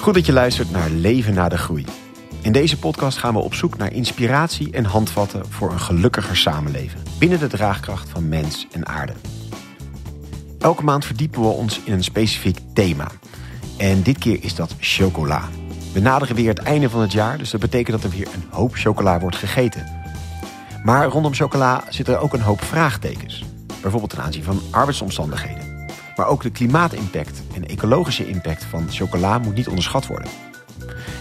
Goed dat je luistert naar Leven na de Groei. In deze podcast gaan we op zoek naar inspiratie en handvatten voor een gelukkiger samenleven binnen de draagkracht van mens en aarde. Elke maand verdiepen we ons in een specifiek thema. En dit keer is dat chocola. We naderen weer het einde van het jaar, dus dat betekent dat er weer een hoop chocola wordt gegeten. Maar rondom chocola zitten er ook een hoop vraagtekens. Bijvoorbeeld ten aanzien van arbeidsomstandigheden. Maar ook de klimaatimpact en ecologische impact van chocola moet niet onderschat worden.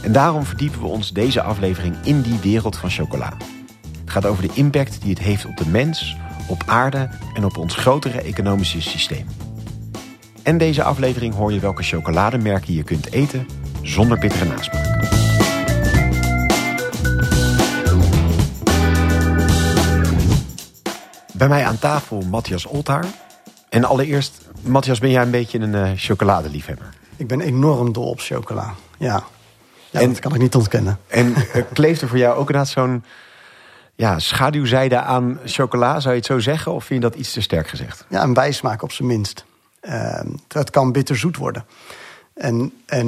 En daarom verdiepen we ons deze aflevering in die wereld van chocola. Het gaat over de impact die het heeft op de mens, op aarde en op ons grotere economische systeem. En deze aflevering hoor je welke chocolademerken je kunt eten zonder bittere nasmaak. Bij mij aan tafel Matthias Oltaar. En allereerst, Matthias, ben jij een beetje een uh, chocoladeliefhebber? Ik ben enorm dol op chocola, ja. ja en, dat kan ik niet ontkennen. En uh, kleeft er voor jou ook inderdaad zo'n ja, schaduwzijde aan chocola, zou je het zo zeggen? Of vind je dat iets te sterk gezegd? Ja, een bijsmaak op zijn minst. Uh, het kan bitterzoet worden. En, en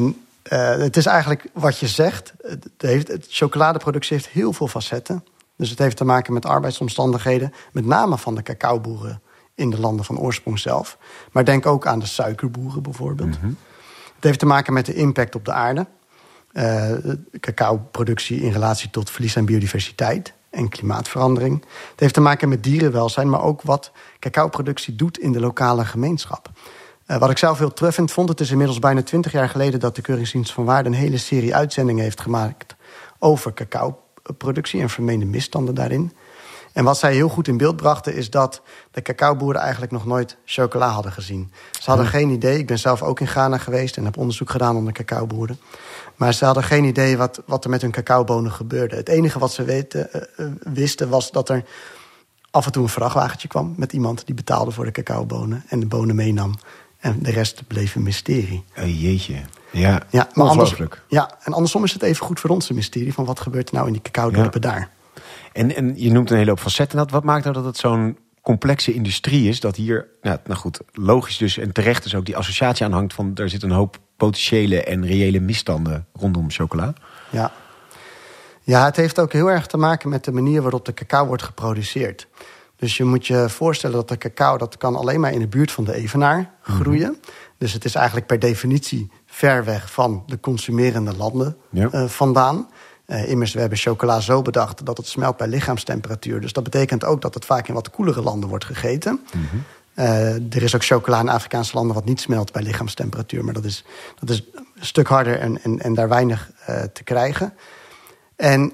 uh, het is eigenlijk wat je zegt. Het, heeft, het chocoladeproductie heeft heel veel facetten. Dus het heeft te maken met arbeidsomstandigheden, met name van de cacaoboeren in de landen van oorsprong zelf. Maar denk ook aan de suikerboeren bijvoorbeeld. Mm Het heeft te maken met de impact op de aarde. Uh, cacaoproductie in relatie tot verlies aan biodiversiteit en klimaatverandering. Het heeft te maken met dierenwelzijn, maar ook wat cacaoproductie doet in de lokale gemeenschap. Uh, wat ik zelf heel treffend vond, het is inmiddels bijna twintig jaar geleden dat de Keuringsdienst van Waarde een hele serie uitzendingen heeft gemaakt over cacaoproductie en vermeende misstanden daarin. En wat zij heel goed in beeld brachten is dat de cacaoboeren eigenlijk nog nooit chocola hadden gezien. Ze hadden geen idee. Ik ben zelf ook in Ghana geweest en heb onderzoek gedaan onder cacaoboeren. Maar ze hadden geen idee wat, wat er met hun cacaobonen gebeurde. Het enige wat ze weten, uh, wisten was dat er af en toe een vrachtwagentje kwam met iemand die betaalde voor de cacaobonen en de bonen meenam. En de rest bleef een mysterie. Oh, jeetje. Ja, ja maar anders, ja, en andersom is het even goed voor ons een mysterie van wat gebeurt er nou in die cacao-dorpen ja. daar. En, en je noemt een hele hoop facetten. Wat maakt nou dat het zo'n complexe industrie is? Dat hier, nou, nou goed, logisch dus en terecht is ook die associatie aanhangt van er zit een hoop potentiële en reële misstanden rondom chocola. Ja. ja, het heeft ook heel erg te maken met de manier waarop de cacao wordt geproduceerd. Dus je moet je voorstellen dat de cacao dat kan alleen maar in de buurt van de evenaar groeien. Dus het is eigenlijk per definitie ver weg van de consumerende landen ja. uh, vandaan. Uh, immers, we hebben chocola zo bedacht dat het smelt bij lichaamstemperatuur. Dus dat betekent ook dat het vaak in wat koelere landen wordt gegeten. Mm -hmm. uh, er is ook chocola in Afrikaanse landen wat niet smelt bij lichaamstemperatuur. Maar dat is, dat is een stuk harder en, en, en daar weinig uh, te krijgen. En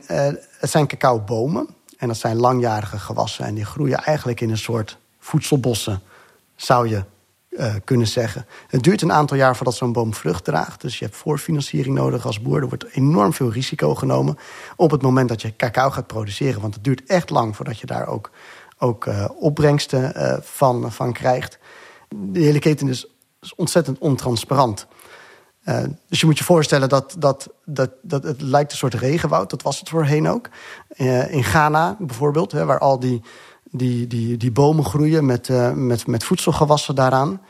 het zijn cacaobomen. En dat zijn langjarige gewassen. En die groeien eigenlijk in een soort voedselbossen, zou je uh, kunnen zeggen. Het duurt een aantal jaar voordat zo'n boom vrucht draagt. Dus je hebt voorfinanciering nodig als boer. Er wordt enorm veel risico genomen op het moment dat je cacao gaat produceren. Want het duurt echt lang voordat je daar ook, ook uh, opbrengsten uh, van, van krijgt. De hele keten is, ontzettend ontransparant. Dus je moet je voorstellen dat, dat, dat, dat het lijkt een soort regenwoud. Dat was het voorheen ook. In Ghana bijvoorbeeld, hè, waar al die, die, die, die bomen groeien met, uh, met, met voedselgewassen daaraan.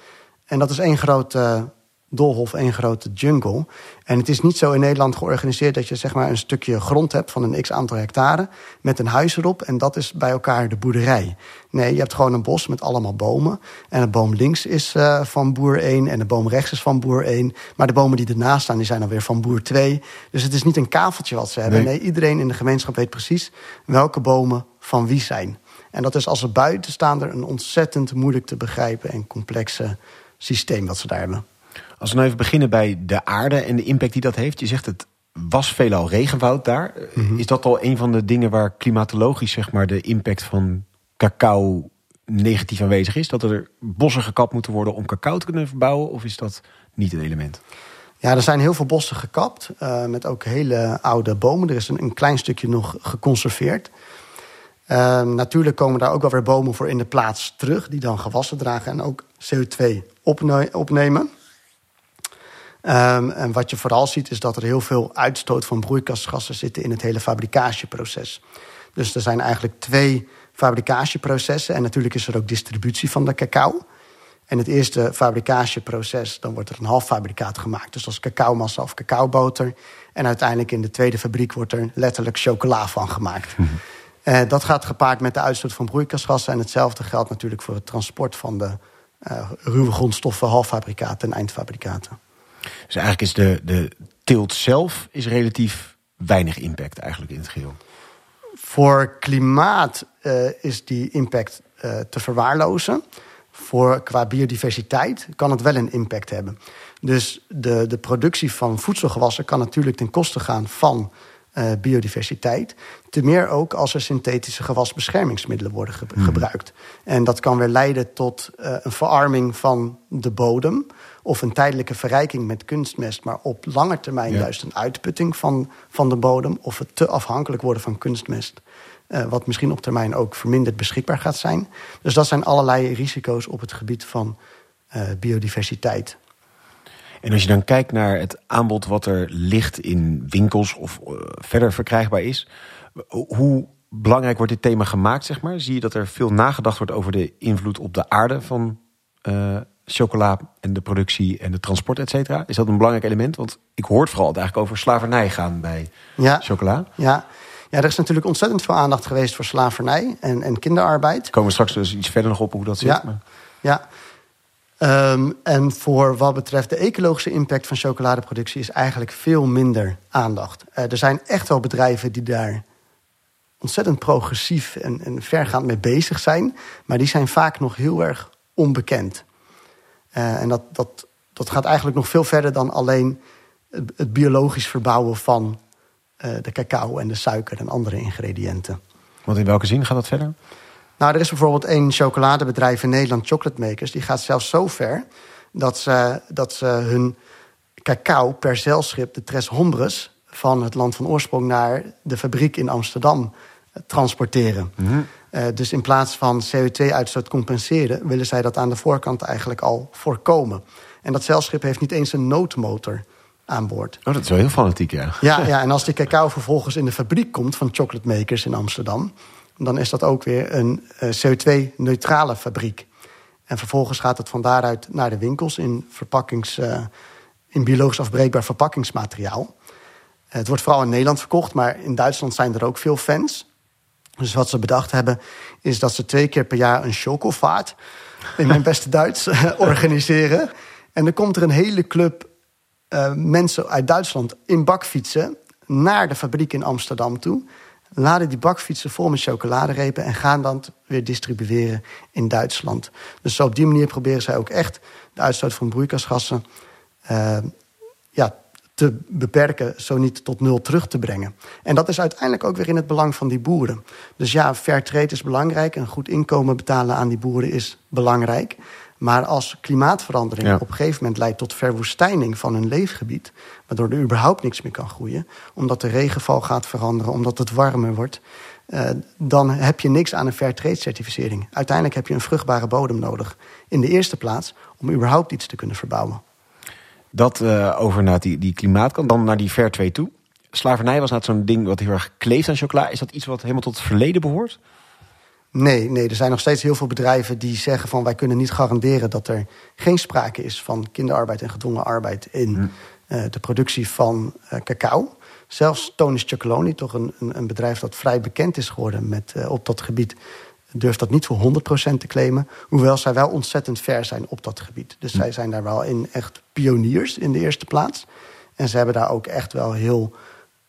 En dat is één grote doolhof, één grote jungle. En het is niet zo in Nederland georganiseerd dat je zeg maar een stukje grond hebt van een x aantal hectare met een huis erop en dat is bij elkaar de boerderij. Nee, je hebt gewoon een bos met allemaal bomen. En de boom links is uh, van boer 1 en de boom rechts is van boer 1. Maar de bomen die ernaast staan, die zijn dan weer van boer 2. Dus het is niet een kaveltje wat ze hebben. Nee, nee iedereen in de gemeenschap weet precies welke bomen van wie zijn. En dat is als buitenstaander een ontzettend moeilijk te begrijpen en complexe systeem wat ze daar hebben. Als we nou even beginnen bij de aarde en de impact die dat heeft. Je zegt het was veelal regenwoud daar. Mm -hmm. Is dat al een van de dingen waar klimatologisch zeg maar, de impact van cacao negatief aanwezig is? Dat er bossen gekapt moeten worden om cacao te kunnen verbouwen? Of is dat niet een element? Ja, er zijn heel veel bossen gekapt. Uh, met ook hele oude bomen. Er is een, een klein stukje nog geconserveerd. Uh, natuurlijk komen daar ook wel weer bomen voor in de plaats terug. Die dan gewassen dragen en ook CO2 opne opnemen. Um, en wat je vooral ziet is dat er heel veel uitstoot van broeikasgassen zitten in het hele fabricageproces. Dus er zijn eigenlijk twee fabricageprocessen. En natuurlijk is er ook distributie van de cacao. En het eerste fabricageproces, dan wordt er een halffabrikaat gemaakt. Dus is cacaomassa of cacaoboter. En uiteindelijk in de tweede fabriek wordt er letterlijk chocola van gemaakt. Uh, dat gaat gepaard met de uitstoot van broeikasgassen. En hetzelfde geldt natuurlijk voor het transport van de uh, ruwe grondstoffen, halffabrikaten en eindfabrikaten. Dus eigenlijk is de, de teelt zelf is relatief weinig impact eigenlijk in het geheel. Voor klimaat uh, is die impact te verwaarlozen voor, qua biodiversiteit kan het wel een impact hebben. Dus de, de productie van voedselgewassen kan natuurlijk ten koste gaan van uh, biodiversiteit. Ten meer ook als er synthetische gewasbeschermingsmiddelen worden ge hmm. gebruikt. En dat kan weer leiden tot uh, een verarming van de bodem. Of een tijdelijke verrijking met kunstmest, maar op lange termijn ja. juist een uitputting van, van de bodem. Of het te afhankelijk worden van kunstmest. Uh, wat misschien op termijn ook verminderd beschikbaar gaat zijn. Dus dat zijn allerlei risico's op het gebied van biodiversiteit. En als je dan kijkt naar het aanbod wat er ligt in winkels of uh, verder verkrijgbaar is, hoe belangrijk wordt dit thema gemaakt, zeg maar? Zie je dat er veel nagedacht wordt over de invloed op de aarde van chocola en de productie en de transport, et cetera? Is dat een belangrijk element? Want ik hoor het vooral eigenlijk over slavernij gaan bij ja, chocola. Ja, ja, er is natuurlijk ontzettend veel aandacht geweest voor slavernij en, en kinderarbeid. Komen we straks dus iets verder nog op hoe dat zit. Ja, maar... ja. Um, en voor wat betreft de ecologische impact van chocoladeproductie is eigenlijk veel minder aandacht. Uh, er zijn echt wel bedrijven die daar ontzettend progressief en, en vergaand mee bezig zijn, maar die zijn vaak nog heel erg onbekend. Uh, en dat, dat, dat gaat eigenlijk nog veel verder dan alleen het, biologisch verbouwen van uh, de cacao en de suiker en andere ingrediënten. Want in welke zin gaat dat verder? Nou, er is bijvoorbeeld één chocoladebedrijf in Nederland, Chocolate Makers, die gaat zelfs zo ver dat ze, dat ze hun cacao per zeilschip, de Tres Hombres, van het land van oorsprong naar de fabriek in Amsterdam eh, transporteren. Mm -hmm. uh, dus in plaats van CO2-uitstoot compenseren, willen zij dat aan de voorkant eigenlijk al voorkomen. En dat zeilschip heeft niet eens een noodmotor aan boord. Oh, dat is wel heel fanatiek, ja. Ja, ja en als die cacao vervolgens in de fabriek komt van Chocolate Makers in Amsterdam, dan is dat ook weer een uh, CO2-neutrale fabriek. En vervolgens gaat het van daaruit naar de winkels in, verpakkings, uh, in biologisch afbreekbaar verpakkingsmateriaal. het wordt vooral in Nederland verkocht, maar in Duitsland zijn er ook veel fans. Dus wat ze bedacht hebben, is dat ze twee keer per jaar een chocovaart, in mijn beste Duits, organiseren. En dan komt er een hele club mensen uit Duitsland in bakfietsen naar de fabriek in Amsterdam toe. Laden die bakfietsen vol met chocoladerepen en gaan dan weer distribueren in Duitsland. Dus zo op die manier proberen zij ook echt de uitstoot van broeikasgassen uh, ja, te beperken, zo niet tot nul terug te brengen. En dat is uiteindelijk ook weer in het belang van die boeren. Dus ja, fair trade is belangrijk. Een goed inkomen betalen aan die boeren is belangrijk. Maar als klimaatverandering ja. op een gegeven moment leidt tot verwoestijning van hun leefgebied, waardoor er überhaupt niks meer kan groeien, omdat de regenval gaat veranderen, omdat het warmer wordt, uh, dan heb je niks aan een fair trade certificering. Uiteindelijk heb je een vruchtbare bodem nodig. In de eerste plaats om überhaupt iets te kunnen verbouwen. Dat uh, over naar die, die klimaatkant, dan naar die fair trade toe. Slavernij was nou zo'n ding wat heel erg kleeft aan chocola. Is dat iets wat helemaal tot het verleden behoort? Nee, nee, er zijn nog steeds heel veel bedrijven die zeggen van wij kunnen niet garanderen dat er geen sprake is van kinderarbeid en gedwongen arbeid in hm. De productie van uh, cacao. Zelfs Tonis Chocoloni, toch een, een, een, bedrijf dat vrij bekend is geworden met, uh, op dat gebied, durft dat niet voor 100% te claimen. Hoewel zij wel ontzettend ver zijn op dat gebied. Dus hm. zij zijn daar wel in echt pioniers in de eerste plaats. En ze hebben daar ook echt wel heel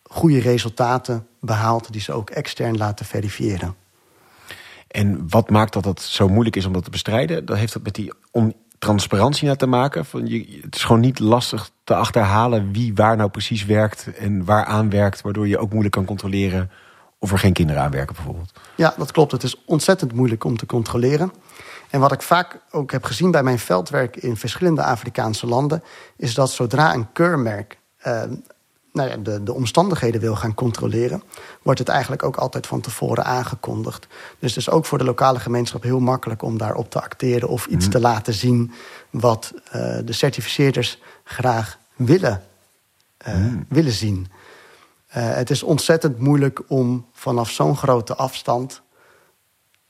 goede resultaten behaald, die ze ook extern laten verifiëren. En wat maakt dat het zo moeilijk is om dat te bestrijden? Dat heeft dat met die ontransparantie naar te maken. Van je, het is gewoon niet lastig te achterhalen wie waar nou precies werkt en waar aan werkt, waardoor je ook moeilijk kan controleren of er geen kinderen aan werken bijvoorbeeld. Ja, dat klopt. Het is ontzettend moeilijk om te controleren. En wat ik vaak ook heb gezien bij mijn veldwerk in verschillende Afrikaanse landen, is dat zodra een keurmerk uh, nou ja, de, de omstandigheden wil gaan controleren, wordt het eigenlijk ook altijd van tevoren aangekondigd. Dus het is ook voor de lokale gemeenschap heel makkelijk om daarop te acteren of iets mm. te laten zien wat uh, de certificeerders graag willen, uh, mm. willen zien. Uh, het is ontzettend moeilijk om vanaf zo'n grote afstand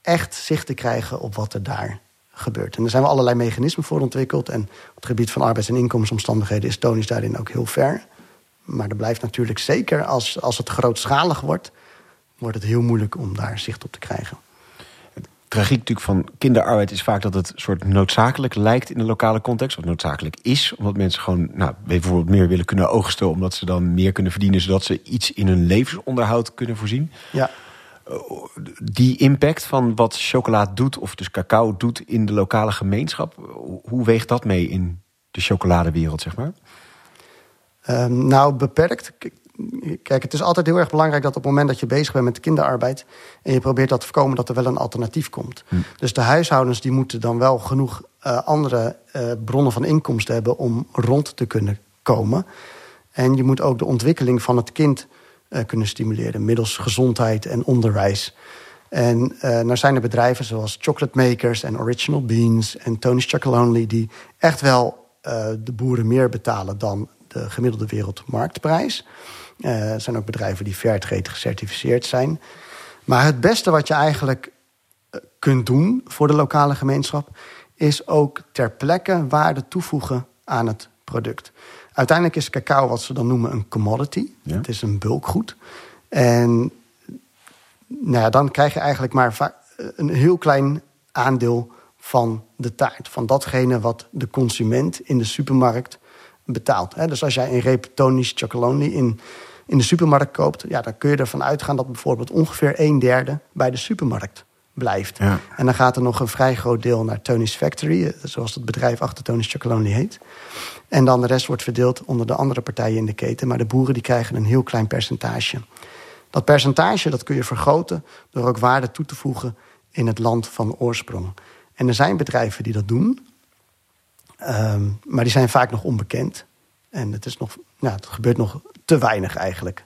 echt zicht te krijgen op wat er daar gebeurt. En daar zijn we allerlei mechanismen voor ontwikkeld. En op het gebied van arbeids- en inkomensomstandigheden is Tonis daarin ook heel ver. Maar er blijft natuurlijk zeker als, als het grootschalig wordt, wordt het heel moeilijk om daar zicht op te krijgen. Tragiek natuurlijk van kinderarbeid is vaak dat het soort noodzakelijk lijkt in de lokale context. Wat noodzakelijk is, omdat mensen gewoon nou, bijvoorbeeld meer willen kunnen oogsten, omdat ze dan meer kunnen verdienen, zodat ze iets in hun levensonderhoud kunnen voorzien. Ja. Die impact van wat chocola doet, of dus cacao doet in de lokale gemeenschap, hoe weegt dat mee in de chocoladewereld, zeg maar? Um, nou, beperkt. Kijk, het is altijd heel erg belangrijk dat op het moment dat je bezig bent met kinderarbeid... en je probeert dat te voorkomen, dat er wel een alternatief komt. Hm. Dus de huishoudens die moeten dan wel genoeg uh, andere uh, bronnen van inkomsten hebben... om rond te kunnen komen. En je moet ook de ontwikkeling van het kind uh, kunnen stimuleren... middels gezondheid en onderwijs. En nou zijn er bedrijven zoals Chocolate Makers en Original Beans... en Tony's Chocolonely die echt wel de boeren meer betalen dan de gemiddelde wereldmarktprijs. Uh, er zijn ook bedrijven die Fairtrade gecertificeerd zijn. Maar het beste wat je eigenlijk eh, kunt doen voor de lokale gemeenschap... is ook ter plekke waarde toevoegen aan het product. Uiteindelijk is cacao wat ze dan noemen een commodity. Het is een bulkgoed. En nou ja, dan krijg je eigenlijk maar een heel klein aandeel van de taart. Van datgene wat de consument in de supermarkt betaalt. Dus als jij een reep Tony's Chocolonely in, in de supermarkt koopt... Ja, dan kun je ervan uitgaan dat bijvoorbeeld ongeveer een derde bij de supermarkt blijft. Ja. En dan gaat er nog een vrij groot deel naar Tony's Factory... Eh, zoals het bedrijf achter Tony's Chocolonely heet. En dan de rest wordt verdeeld onder de andere partijen in de keten. Maar de boeren die krijgen een heel klein percentage. Dat percentage dat kun je vergroten door ook waarde toe te voegen... in het land van oorsprong. En er zijn bedrijven die dat doen... Um, maar die zijn vaak nog onbekend. En het, is nog, nou, het gebeurt nog te weinig eigenlijk.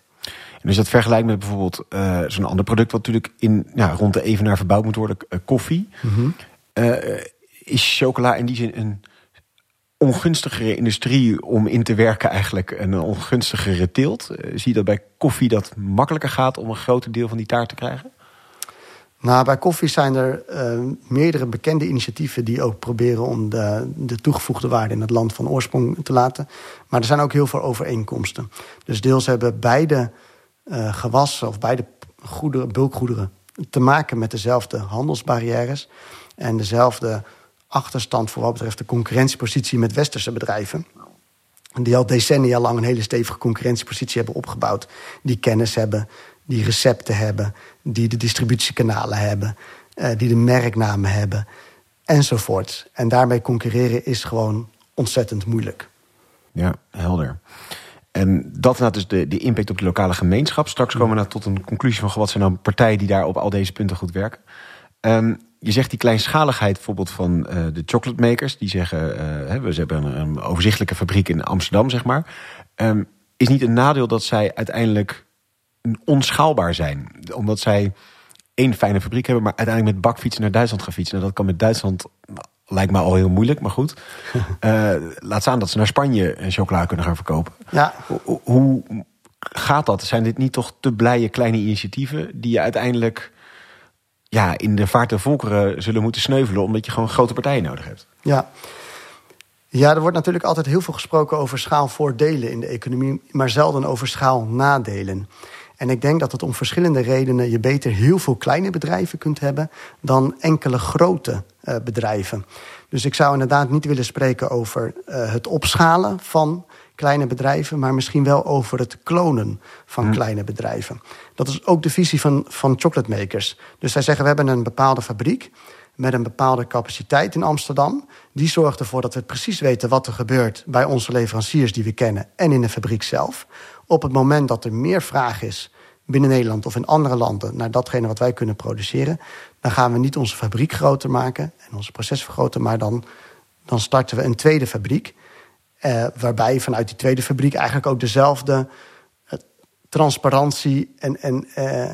En je dat vergelijkt met bijvoorbeeld uh, zo'n ander product... wat natuurlijk in, ja, rond de evenaar verbouwd moet worden, uh, koffie. Mm -hmm. uh, is chocola in die zin een ongunstigere industrie om in te werken eigenlijk een ongunstigere teelt? zie je dat bij koffie dat makkelijker gaat om een groter deel van die taart te krijgen? Nou, bij koffie zijn er uh, meerdere bekende initiatieven die ook proberen om de, de, toegevoegde waarde in het land van oorsprong te laten. Maar er zijn ook heel veel overeenkomsten. Dus deels hebben beide uh, gewassen of beide goederen, bulkgoederen te maken met dezelfde handelsbarrières en dezelfde achterstand voor wat betreft de concurrentiepositie met westerse bedrijven. Die al decennia lang een hele stevige concurrentiepositie hebben opgebouwd. Die kennis hebben, die recepten hebben, die de distributiekanalen hebben, uh, die de merknamen hebben, enzovoort. En daarmee concurreren is gewoon ontzettend moeilijk. Ja, helder. En dat is dus de, de impact op de lokale gemeenschap. Straks komen we nou tot een conclusie van wat zijn nou partijen die daar op al deze punten goed werken. Um, je zegt die kleinschaligheid bijvoorbeeld van uh, de chocolate makers. Die zeggen, uh, we hebben een, een, overzichtelijke fabriek in Amsterdam, zeg maar. Um, is niet een nadeel dat zij uiteindelijk onschaalbaar zijn. Omdat zij één fijne fabriek hebben, maar uiteindelijk met bakfietsen naar Duitsland gaan fietsen. Nou, dat kan met Duitsland lijkt me al heel moeilijk, maar goed. Uh, laat staan dat ze naar Spanje chocola kunnen gaan verkopen. Ja. Hoe, hoe gaat dat? Zijn dit niet toch te blije kleine initiatieven die je uiteindelijk ja, in de vaart der volkeren zullen moeten sneuvelen, omdat je gewoon grote partijen nodig hebt? Ja. Ja, er wordt natuurlijk altijd heel veel gesproken over schaalvoordelen in de economie, maar zelden over schaalnadelen. En ik denk dat het om verschillende redenen je beter heel veel kleine bedrijven kunt hebben dan enkele grote uh, bedrijven. Dus ik zou inderdaad niet willen spreken over uh, het opschalen van kleine bedrijven, maar misschien wel over het klonen van hmm. kleine bedrijven. Dat is ook de visie van, van chocolate makers. Dus zij zeggen: we hebben een bepaalde fabriek met een bepaalde capaciteit in Amsterdam. Die zorgt ervoor dat we precies weten wat er gebeurt bij onze leveranciers die we kennen en in de fabriek zelf. Op het moment dat er meer vraag is binnen Nederland of in andere landen naar datgene wat wij kunnen produceren, dan gaan we niet onze fabriek groter maken en onze proces vergroten, maar dan, dan starten we een tweede fabriek. Eh, waarbij vanuit die tweede fabriek eigenlijk ook dezelfde eh, transparantie en, en, eh,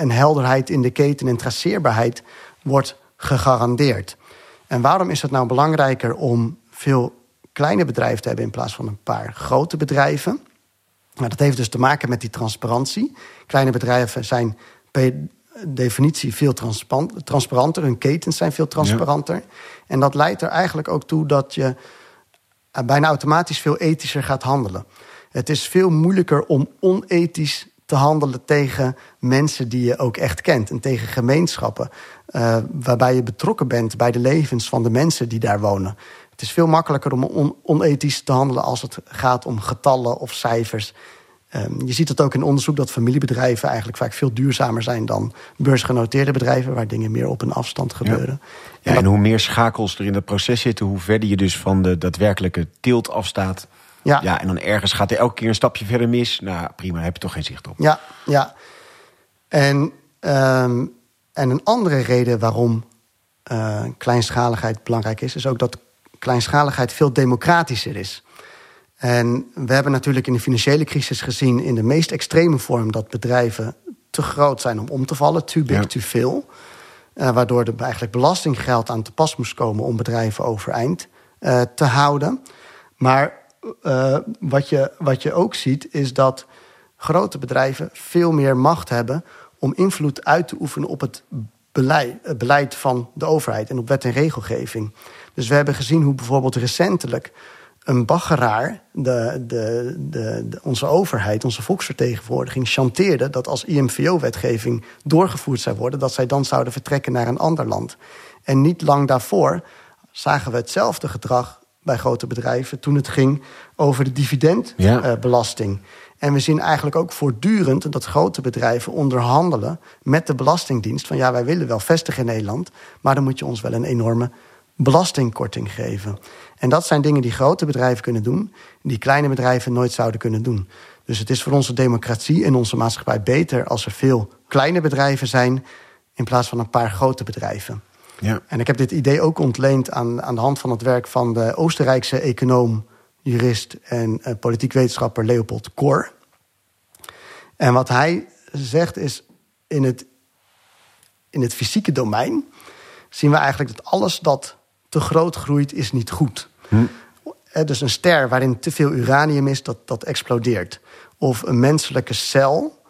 en helderheid in de keten en traceerbaarheid wordt gegarandeerd. En waarom is het nou belangrijker om veel kleine bedrijven te hebben in plaats van een paar grote bedrijven? Nou, dat heeft dus te maken met die transparantie. Kleine bedrijven zijn definitie veel transparanter. Hun ketens zijn veel transparanter. En dat leidt er eigenlijk ook toe dat je eh, bijna automatisch veel ethischer gaat handelen. Het is veel moeilijker om onethisch te handelen tegen mensen die je ook echt kent. En tegen gemeenschappen. Uh, waarbij je betrokken bent bij de levens van de mensen die daar wonen. Het is veel makkelijker om onethisch te handelen als het gaat om getallen of cijfers. Um, je ziet het ook in onderzoek dat familiebedrijven eigenlijk vaak veel duurzamer zijn dan beursgenoteerde bedrijven, waar dingen meer op een afstand gebeuren. Ja, en, hoe meer schakels er in het proces zitten, hoe verder je dus van de daadwerkelijke teelt afstaat. Ja. ja, en dan ergens gaat er elke keer een stapje verder mis. Nou, prima, daar heb je toch geen zicht op. Ja, ja. En, um, en een andere reden waarom uh, kleinschaligheid belangrijk is, is ook dat kleinschaligheid veel democratischer is. En we hebben natuurlijk in de financiële crisis gezien in de meest extreme vorm dat bedrijven te groot zijn om om te vallen, too big, ja. too veel. Uh, waardoor er eigenlijk belastinggeld aan te pas moest komen om bedrijven overeind uh, te houden. Maar uh, wat, je, wat je ook ziet is dat grote bedrijven veel meer macht hebben om invloed uit te oefenen op het beleid, het beleid van de overheid en op wet en regelgeving. Dus we hebben gezien hoe bijvoorbeeld recentelijk een baggeraar, de, de, de, de, onze overheid, onze volksvertegenwoordiging, chanteerde dat als IMVO-wetgeving doorgevoerd zou worden, dat zij dan zouden vertrekken naar een ander land. En niet lang daarvoor zagen we hetzelfde gedrag bij grote bedrijven toen het ging over de dividendbelasting. Ja. En we zien eigenlijk ook voortdurend dat grote bedrijven onderhandelen met de Belastingdienst van ja, wij willen wel vestigen in Nederland, maar dan moet je ons wel een enorme belastingkorting geven. En dat zijn dingen die grote bedrijven kunnen doen, die kleine bedrijven nooit zouden kunnen doen. Dus het is voor onze democratie en onze maatschappij beter als er veel kleine bedrijven zijn in plaats van een paar grote bedrijven. Ja. En ik heb dit idee ook ontleend aan, aan de hand van het werk van de Oostenrijkse econoom, jurist en uh, politiek wetenschapper Leopold Kohr. En wat hij zegt is: in het, in het fysieke domein zien we eigenlijk dat alles dat te groot groeit, is niet goed. Hm. Dus een ster waarin te veel uranium is, dat, dat explodeert. Of een menselijke cel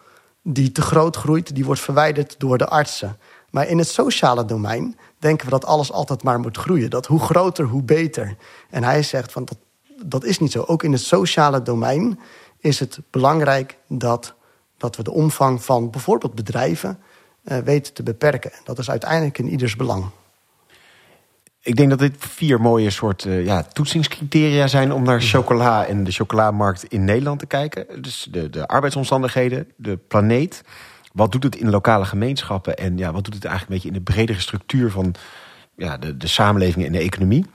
die te groot groeit, die wordt verwijderd door de artsen. Maar in het sociale domein denken we dat alles altijd maar moet groeien. Dat hoe groter, hoe beter. En hij zegt van dat, dat is niet zo. Ook in het sociale domein is het belangrijk dat, dat we de omvang van bijvoorbeeld bedrijven uh, weten te beperken. En dat is uiteindelijk in ieders belang. Ik denk dat dit vier mooie soort uh, ja, toetsingscriteria zijn om naar chocola en de chocolamarkt in Nederland te kijken. Dus de, de arbeidsomstandigheden, de planeet. Wat doet het in lokale gemeenschappen en ja, wat doet het eigenlijk een beetje in de bredere structuur van ja, de, de samenleving en de economie?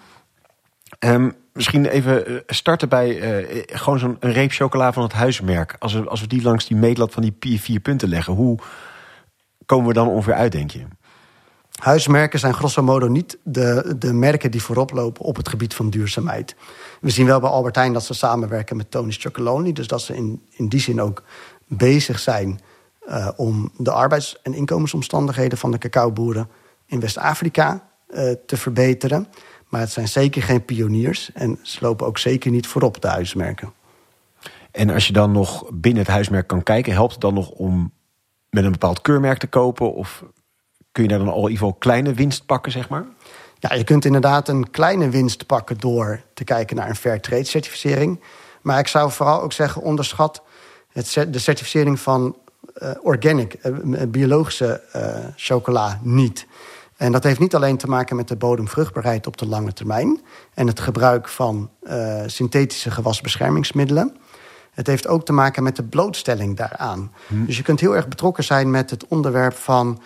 Um, misschien even eh, starten bij uh, gewoon zo'n reep chocola van het huismerk. Als we, als we die langs die meetlat van die vier punten leggen, hoe komen we dan ongeveer uit, denk je? Huismerken zijn grosso modo niet de, de merken die voorop lopen op het gebied van duurzaamheid. We zien wel bij Albertijn dat ze samenwerken met Tony's Chocolonely. Dus dat ze in, in die zin ook bezig zijn uh, om de arbeids- en inkomensomstandigheden van de cacaoboeren in West-Afrika uh, te verbeteren. Maar het zijn zeker geen pioniers en ze lopen ook zeker niet voorop, de huismerken. En als je dan nog binnen het huismerk kan kijken, helpt het dan nog om met een bepaald keurmerk te kopen? Of kun je daar dan al geval kleine winst pakken, zeg maar? Ja, je kunt inderdaad een kleine winst pakken door te kijken naar een fair trade certificering. Maar ik zou vooral ook zeggen, onderschat het, de certificering van uh, organic, uh, biologische uh, chocola niet. En dat heeft niet alleen te maken met de bodemvruchtbaarheid op de lange termijn en het gebruik van synthetische gewasbeschermingsmiddelen. Het heeft ook te maken met de blootstelling daaraan. Hm. Dus je kunt heel erg betrokken zijn met het onderwerp van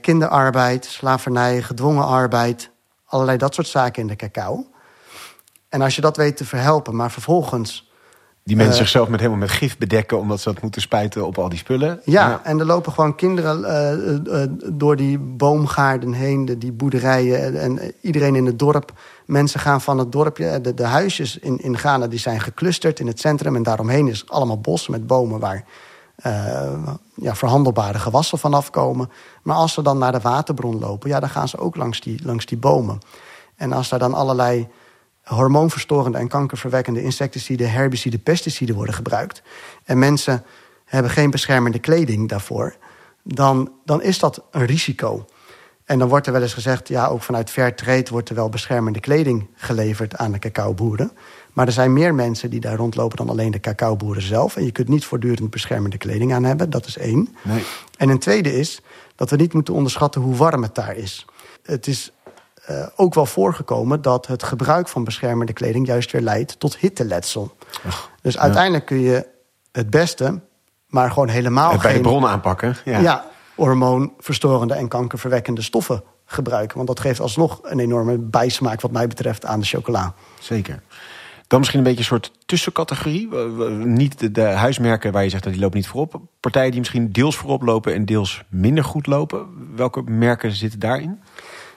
kinderarbeid, slavernij, gedwongen arbeid, allerlei dat soort zaken in de cacao. En als je dat weet te verhelpen, maar vervolgens. Die mensen uh, zichzelf met helemaal met gif bedekken omdat ze dat moeten spuiten op al die spullen. Ja, ja. en er lopen gewoon kinderen uh, door die boomgaarden heen, de, die boerderijen. En iedereen in het dorp. Mensen gaan van het dorpje. De, de huisjes in, in Ghana die zijn geclusterd in het centrum. En daaromheen is allemaal bos met bomen waar ja, verhandelbare gewassen vanaf komen. Maar als ze dan naar de waterbron lopen, ja, dan gaan ze ook langs die, langs die bomen. En als daar dan allerlei hormoonverstorende en kankerverwekkende insecticiden, herbiciden, pesticiden worden gebruikt. En mensen hebben geen beschermende kleding daarvoor. dan, dan is dat een risico. En dan wordt er wel eens gezegd, ja, ook vanuit Fairtrade wordt er wel beschermende kleding geleverd aan de cacaoboeren. Maar er zijn meer mensen die daar rondlopen dan alleen de cacaoboeren zelf. En je kunt niet voortdurend beschermende kleding aan hebben, dat is één. Nee. En een tweede is dat we niet moeten onderschatten hoe warm het daar is. Het is uh, ook wel voorgekomen dat het gebruik van beschermende kleding juist weer leidt tot hitteletsel. Ach, dus uiteindelijk kun je het beste, maar gewoon helemaal Bij geen... de bron aanpakken. Ja. ja, hormoonverstorende en kankerverwekkende stoffen gebruiken. Want dat geeft alsnog een enorme bijsmaak wat mij betreft aan de chocola. Zeker. Dan misschien een beetje een soort tussencategorie. Niet de, de, huismerken waar je zegt dat die lopen niet voorop. Partijen die misschien deels voorop lopen en deels minder goed lopen. Welke merken zitten daarin?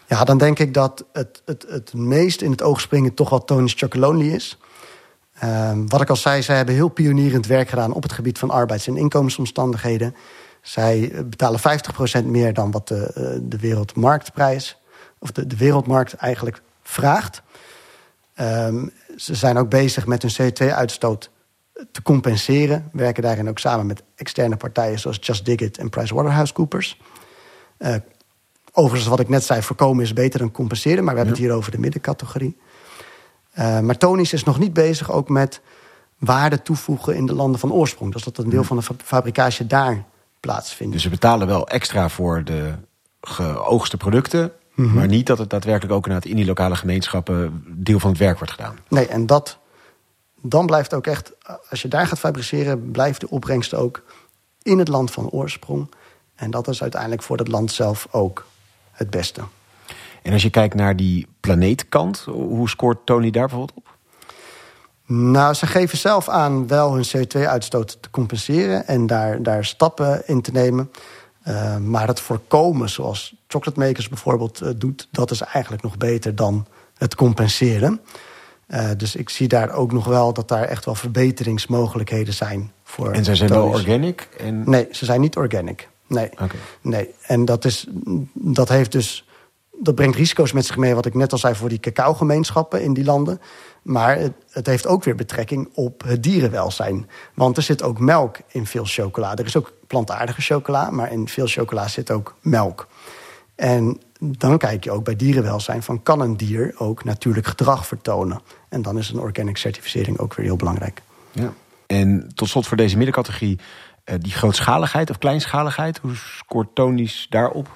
Ja, dan denk ik dat het, het, het meest in het oog springen toch wel Tony's Chocolonely is. Um, wat ik al zei, zij hebben heel pionierend werk gedaan op het gebied van arbeids- en inkomensomstandigheden. Zij betalen 50% meer dan wat de, eh, de wereldmarktprijs, of de, de wereldmarkt eigenlijk vraagt. Um, ze zijn ook bezig met hun CO2-uitstoot te compenseren. Werken daarin ook samen met externe partijen zoals Just Dig It en PricewaterhouseCoopers. Uh, overigens, wat ik net zei, voorkomen is beter dan compenseren. Maar we hebben het hier over de middencategorie. Uh, maar Tonis is nog niet bezig ook met waarde toevoegen in de landen van oorsprong. Dus dat een deel van de fabrikage daar plaatsvindt. Dus ze betalen wel extra voor de geoogste producten. Mm -hmm. Maar niet dat het daadwerkelijk ook in die lokale gemeenschappen deel van het werk wordt gedaan. Nee, en dat, dan blijft ook echt, als je daar gaat fabriceren, blijft de opbrengst ook in het land van oorsprong. En dat is uiteindelijk voor het land zelf ook het beste. En als je kijkt naar die planeetkant, hoe scoort Tony daar bijvoorbeeld op? Nou, ze geven zelf aan wel hun CO2-uitstoot te compenseren en daar, daar stappen in te nemen. Uh, maar het voorkomen, zoals Chocolate Makers bijvoorbeeld uh, doet, dat is eigenlijk nog beter dan het compenseren. Uh, dus ik zie daar ook nog wel dat daar echt wel verbeteringsmogelijkheden zijn. Voor en zij zijn wel organic? En... Nee, ze zijn niet organic. Nee. Okay. nee. En dat, is, dat heeft dus. Dat brengt risico's met zich mee, wat ik net al zei, voor die cacao-gemeenschappen in die landen. Maar het, het, heeft ook weer betrekking op het dierenwelzijn. Want er zit ook melk in veel chocola. Er is ook plantaardige chocola, maar in veel chocola zit ook melk. En dan kijk je ook bij dierenwelzijn van kan een dier ook natuurlijk gedrag vertonen. En dan is een organic certificering ook weer heel belangrijk. Ja. En tot slot voor deze middencategorie, die grootschaligheid of kleinschaligheid, hoe scoort Tony's daarop?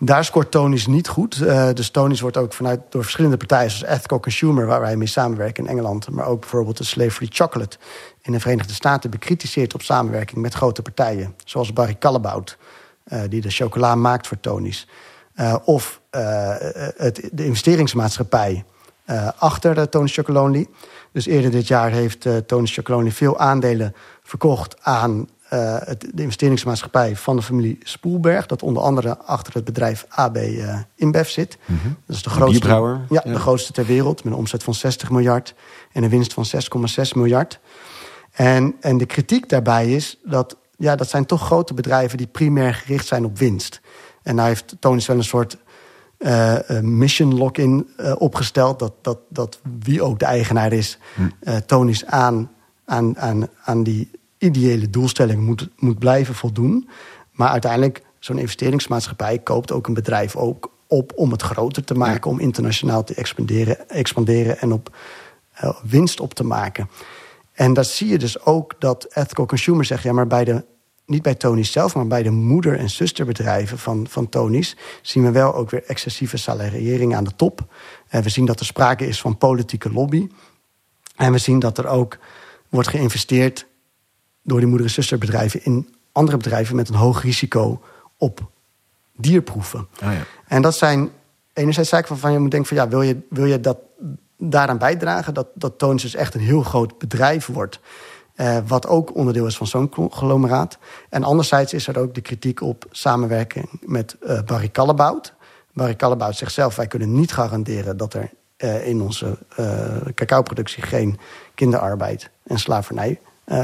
Daar scoort Tonis niet goed. Uh, dus Tonis wordt ook vanuit, door verschillende partijen... zoals Ethical Consumer, waar wij mee samenwerken in Engeland... maar ook bijvoorbeeld de Slavery Chocolate in de Verenigde Staten... bekritiseerd op samenwerking met grote partijen. Zoals Barry Callebaut, uh, die de chocola maakt voor Tonis. Uh, of het, de investeringsmaatschappij achter de Tonis Chocolonely. Dus eerder dit jaar heeft Tonis Chocolonely veel aandelen verkocht aan uh, het, de investeringsmaatschappij van de familie Spoelberg, dat onder andere achter het bedrijf AB uh, InBev zit. Mm -hmm. Dat is de grootste, ja, ja, de grootste ter wereld, met een omzet van 60 miljard en een winst van 6,6 miljard. En, en de kritiek daarbij is dat ja, dat zijn toch grote bedrijven die primair gericht zijn op winst. En nou heeft Tony wel een soort uh, mission lock-in opgesteld, dat, dat, dat wie ook de eigenaar is. Tony's aan, aan, aan, aan die ideële doelstelling moet, moet blijven voldoen. Maar uiteindelijk, zo'n investeringsmaatschappij koopt ook een bedrijf ook op om het groter te maken, ja. om internationaal te expanderen, expanderen en op winst op te maken. En dat zie je dus ook dat ethical consumer zegt, ja, maar bij de, niet bij Tony's zelf, maar bij de moeder- en zusterbedrijven van, van Tony's zien we wel ook weer excessieve salariering aan de top. En we zien dat er sprake is van politieke lobby. En we zien dat er ook wordt geïnvesteerd door die moeder- en zusterbedrijven in andere bedrijven met een hoog risico op dierproeven. Ah, ja. En dat zijn enerzijds zaken waarvan je moet denken: van ja, wil je, wil je dat daaraan bijdragen dat, dat Toons dus echt een heel groot bedrijf wordt. Uh, wat ook onderdeel is van zo'n conglomeraat. En anderzijds is er ook de kritiek op samenwerking met uh, Barry zegt zelf: wij kunnen niet garanderen dat er uh, in onze cacaoproductie geen kinderarbeid en slavernij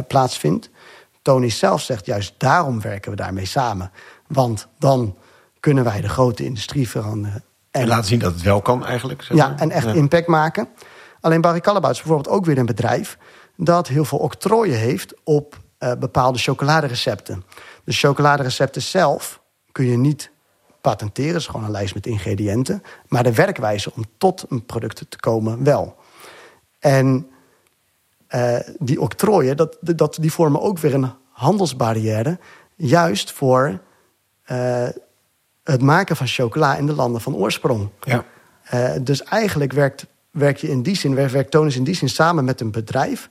plaatsvindt. Tony zelf zegt juist daarom werken we daarmee samen. Want dan kunnen wij de grote industrie veranderen. En, en laten zien dat het wel kan eigenlijk. Zeg maar. Ja, en echt ja. impact maken. Alleen Barry is bijvoorbeeld ook weer een bedrijf... dat heel veel octrooien heeft op uh, bepaalde chocoladerecepten. De chocoladerecepten zelf kun je niet patenteren. Het is gewoon een lijst met ingrediënten. Maar de werkwijze om tot een product te komen wel. En uh, die octrooien, dat, dat, die vormen ook weer een handelsbarrière. Juist voor uh, het maken van chocola in de landen van oorsprong. Ja. Uh, dus eigenlijk werkt, werk je in die zin, werkt Tonis in die zin samen met een bedrijf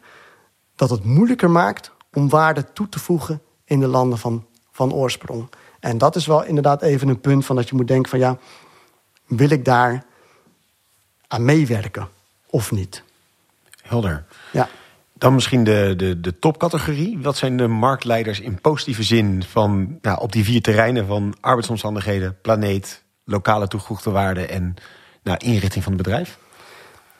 dat het moeilijker maakt om waarde toe te voegen in de landen van, van oorsprong. En dat is wel inderdaad even een punt van dat je moet denken van ja, wil ik daar aan meewerken of niet? Helder. Ja. Dan misschien de, de, de topcategorie. Wat zijn de marktleiders in positieve zin van nou, op die vier terreinen van arbeidsomstandigheden, planeet, lokale toegevoegde waarde en nou, inrichting van het bedrijf?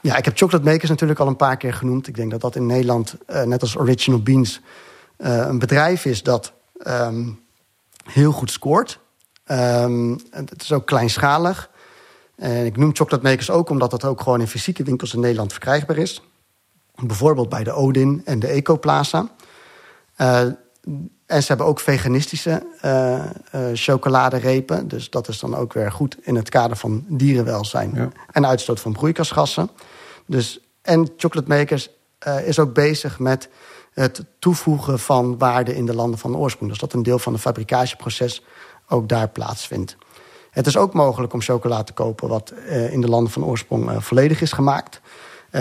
Ja, ik heb Chocolate Makers natuurlijk al een paar keer genoemd. Ik denk dat dat in Nederland, uh, net als Original Beans, uh, een bedrijf is dat um, heel goed scoort. Um, het is ook kleinschalig. En ik noem Chocolate Makers ook omdat dat ook gewoon in fysieke winkels in Nederland verkrijgbaar is. Bijvoorbeeld bij de Odin en de Ecoplaza. Uh, en ze hebben ook veganistische uh, uh, chocoladerepen. Dus dat is dan ook weer goed in het kader van dierenwelzijn ja. en uitstoot van broeikasgassen. Dus, en Chocolate Makers uh, is ook bezig met het toevoegen van waarde in de landen van oorsprong. Dus dat een deel van het fabrikageproces ook daar plaatsvindt. Het is ook mogelijk om chocola te kopen wat in de landen van oorsprong volledig is gemaakt.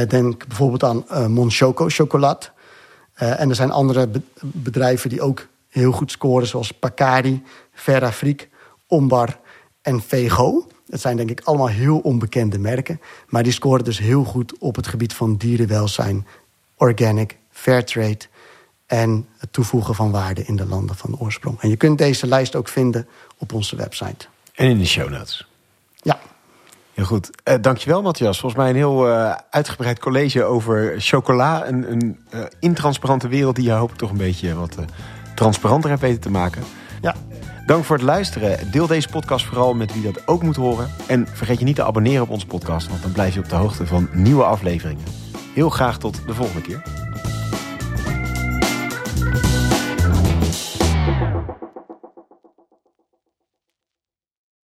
denk bijvoorbeeld aan Monchoco chocolade. Uh, en er zijn andere be bedrijven die ook heel goed scoren, zoals Pacari, Ferrafrique, Ombar en Vego. Dat zijn denk ik allemaal heel onbekende merken. Maar die scoren dus heel goed op het gebied van dierenwelzijn, organic, fairtrade en het toevoegen van waarde in de landen van oorsprong. En je kunt deze lijst ook vinden op onze website. En in de show notes. Ja. Heel goed. Uh, dankjewel, Matthias. Volgens mij een heel uh, uitgebreid college over chocola. Een, een uh, intransparante wereld die je hoopt toch een beetje wat transparanter hebt weten te maken. Ja. Dank voor het luisteren. Deel deze podcast vooral met wie dat ook moet horen. En vergeet je niet te abonneren op onze podcast, want dan blijf je op de hoogte van nieuwe afleveringen. Heel graag tot de volgende keer.